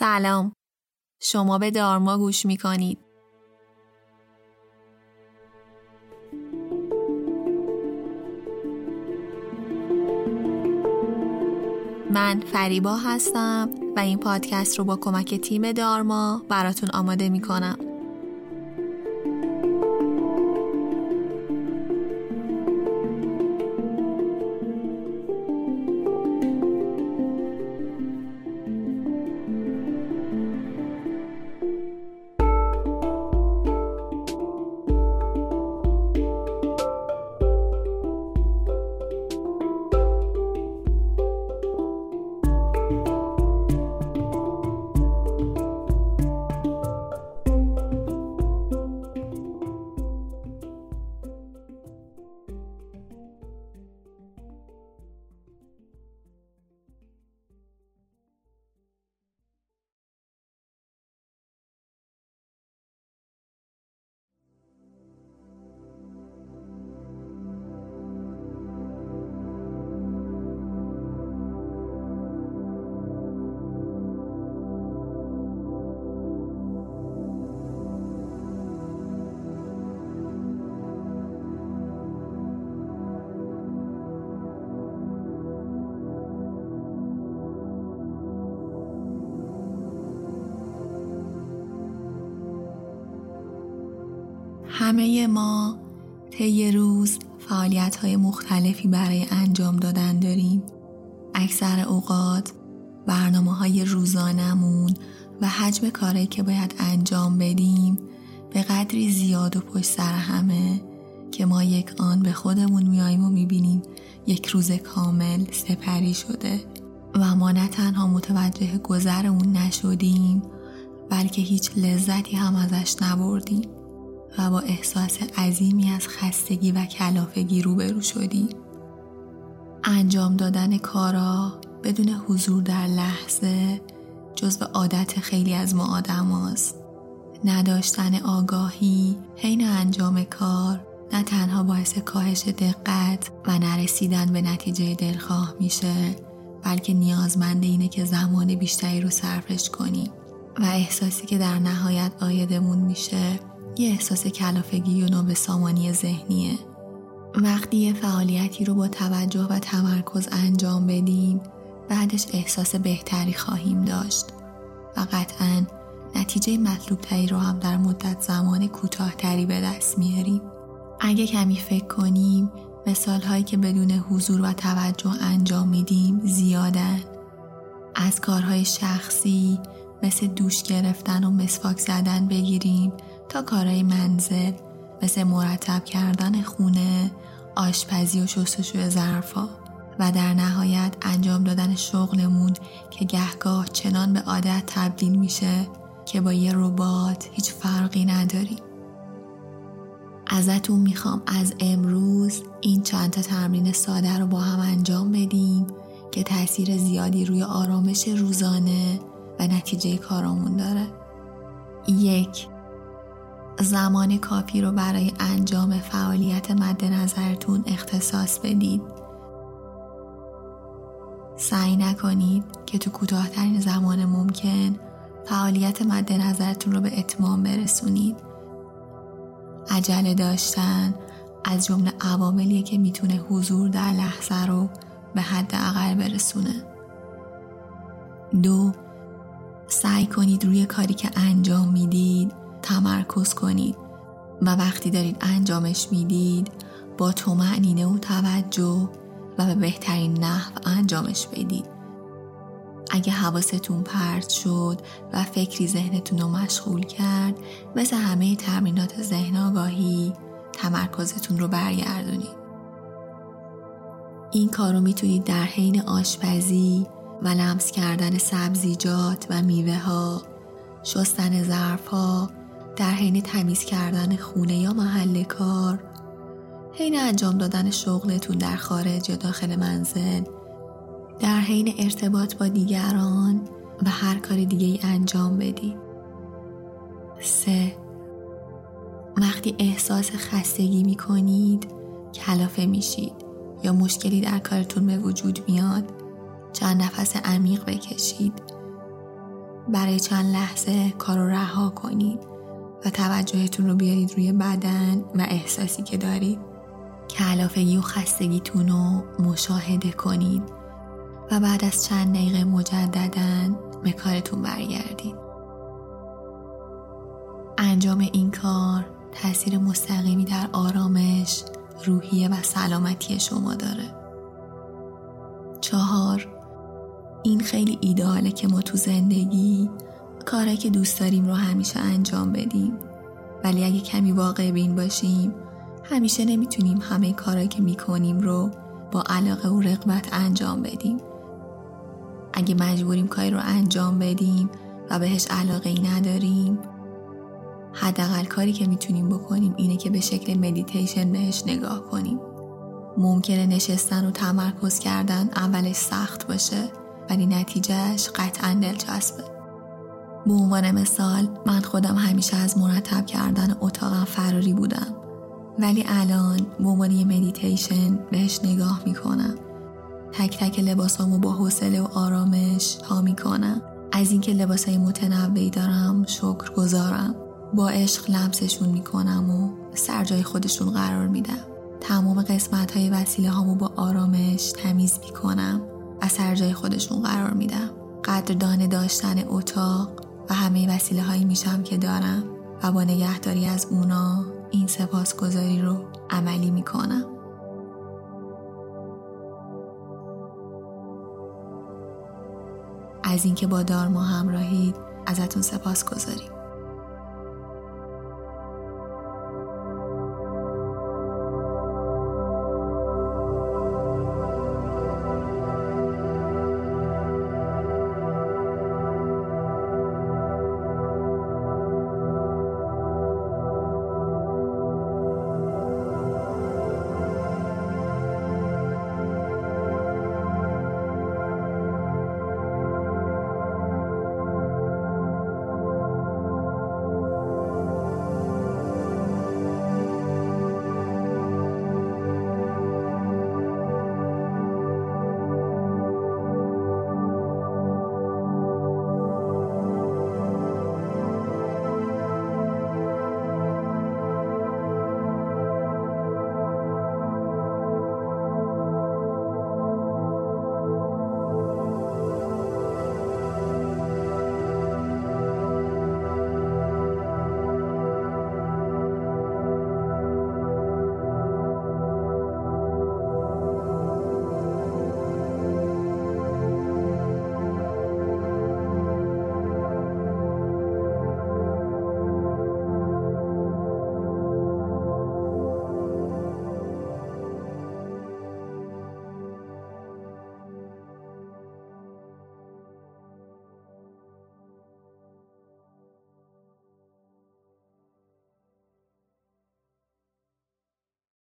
سلام. شما به دارما گوش می کنید من فریبا هستم و این پادکست رو با کمک تیم دارما براتون آماده می کنم همه ما طی روز فعالیت های مختلفی برای انجام دادن داریم. اکثر اوقات برنامه های روزانمون و حجم کاری که باید انجام بدیم به قدری زیاد و پشت سر همه که ما یک آن به خودمون میاییم و می‌بینیم یک روز کامل سپری شده و ما نه تنها متوجه گذر اون نشدیم بلکه هیچ لذتی هم ازش نبردیم و با احساس عظیمی از خستگی و کلافگی روبرو شدیم انجام دادن کارا بدون حضور در لحظه جزو عادت خیلی از ما آدم هست. نداشتن آگاهی حین انجام کار نه تنها باعث کاهش دقت و نرسیدن به نتیجه دلخواه میشه بلکه نیازمند اینه که زمان بیشتری رو صرفش کنیم و احساسی که در نهایت آیدمون میشه یه احساس کلافگی و نابسامانی ذهنیه. وقتی یه فعالیتی رو با توجه و تمرکز انجام بدیم بعدش احساس بهتری خواهیم داشت و قطعا نتیجه مطلوب تری رو هم در مدت زمان کوتاهتری به دست میاریم. اگه کمی فکر کنیم مثال هایی که بدون حضور و توجه انجام میدیم زیادن. از کارهای شخصی مثل دوش گرفتن و مسواک زدن بگیریم. تا کارهای منزل مثل مرتب کردن خونه، آشپزی و شستشوی ظرفا و در نهایت انجام دادن شغلمون که گهگاه چنان به عادت تبدیل میشه که با یه ربات هیچ فرقی نداریم. ازتون می‌خوام از امروز این چند تا تمرین ساده رو با هم انجام بدیم که تاثیر زیادی روی آرامش روزانه و نتیجه کارامون داره. یک زمان کافی رو برای انجام فعالیت مد نظرتون اختصاص بدید. سعی نکنید که تو کوتاهترین زمان ممکن فعالیت مد نظرتون رو به اتمام برسونید. عجله داشتن از جمله عواملیه که می‌تونه حضور در لحظه رو به حد اقل برسونه. دو سعی کنید روی کاری که انجام می‌دید تمرکز کنید و وقتی دارید انجامش می‌دید با تومعنینه و توجه و به بهترین نحو انجامش بدید. اگه حواستون پرت شد و فکری ذهنتون رو مشغول کرد مثل همه تمرینات ذهن آگاهی تمرکزتون رو برگردونید. این کار رو می‌تونید در حین آشپزی و لمس کردن سبزیجات و میوه ها شستن ظرف ها در حین تمیز کردن خونه یا محل کار حین انجام دادن شغلتون در خارج یا داخل منزل در حین ارتباط با دیگران و هر کار دیگه ای انجام بدید سه وقتی احساس خستگی می کنید کلافه میشید یا مشکلی در کارتون به وجود میاد چند نفس عمیق بکشید. برای چند لحظه کار رو رها کنید. و توجهتون رو بیارید روی بدن و احساسی که دارید. کلافگی و خستگیتون رو مشاهده کنید و بعد از چند دقیقه مجددا به کارتون برگردید. انجام این کار تاثیر مستقیمی در آرامش روحیه و سلامتی شما داره. چهار این خیلی ایداله که ما تو زندگی کارهایی که دوست داریم رو همیشه انجام بدیم. ولی اگه کمی واقع بین باشیم همیشه نمی‌تونیم همه کارهایی که می‌کنیم رو با علاقه و رغبت انجام بدیم. اگه مجبوریم کاری رو انجام بدیم و بهش علاقه ای نداریم حداقل کاری که می‌تونیم بکنیم اینه که به شکل مدیتیشن بهش نگاه کنیم. ممکنه نشستن و تمرکز کردن اولش سخت باشه ولی نتیجهش قطعا دلچسبه. به عنوان مثال من خودم همیشه از مرتب کردن اتاقم فراری بودم. ولی الان به عنوان یه مدیتیشن بهش نگاه می‌کنم. تک تک لباسامو با حوصله و آرامش تا می‌کنم. از اینکه لباسای متنوعی دارم شکر گذارم با عشق لمسشون می‌کنم و سر جای خودشون قرار میدم. تمام قسمت های وسیله هامو با آرامش تمیز می‌کنم و سر جای خودشون قرار میدم. قدردان داشتن اتاق و همه وسیله هایی میشم که دارم و با نگهداری از اونا این سپاسگزاری رو عملی می‌کنم. از اینکه با دارما همراهید ازتون سپاس گذاریم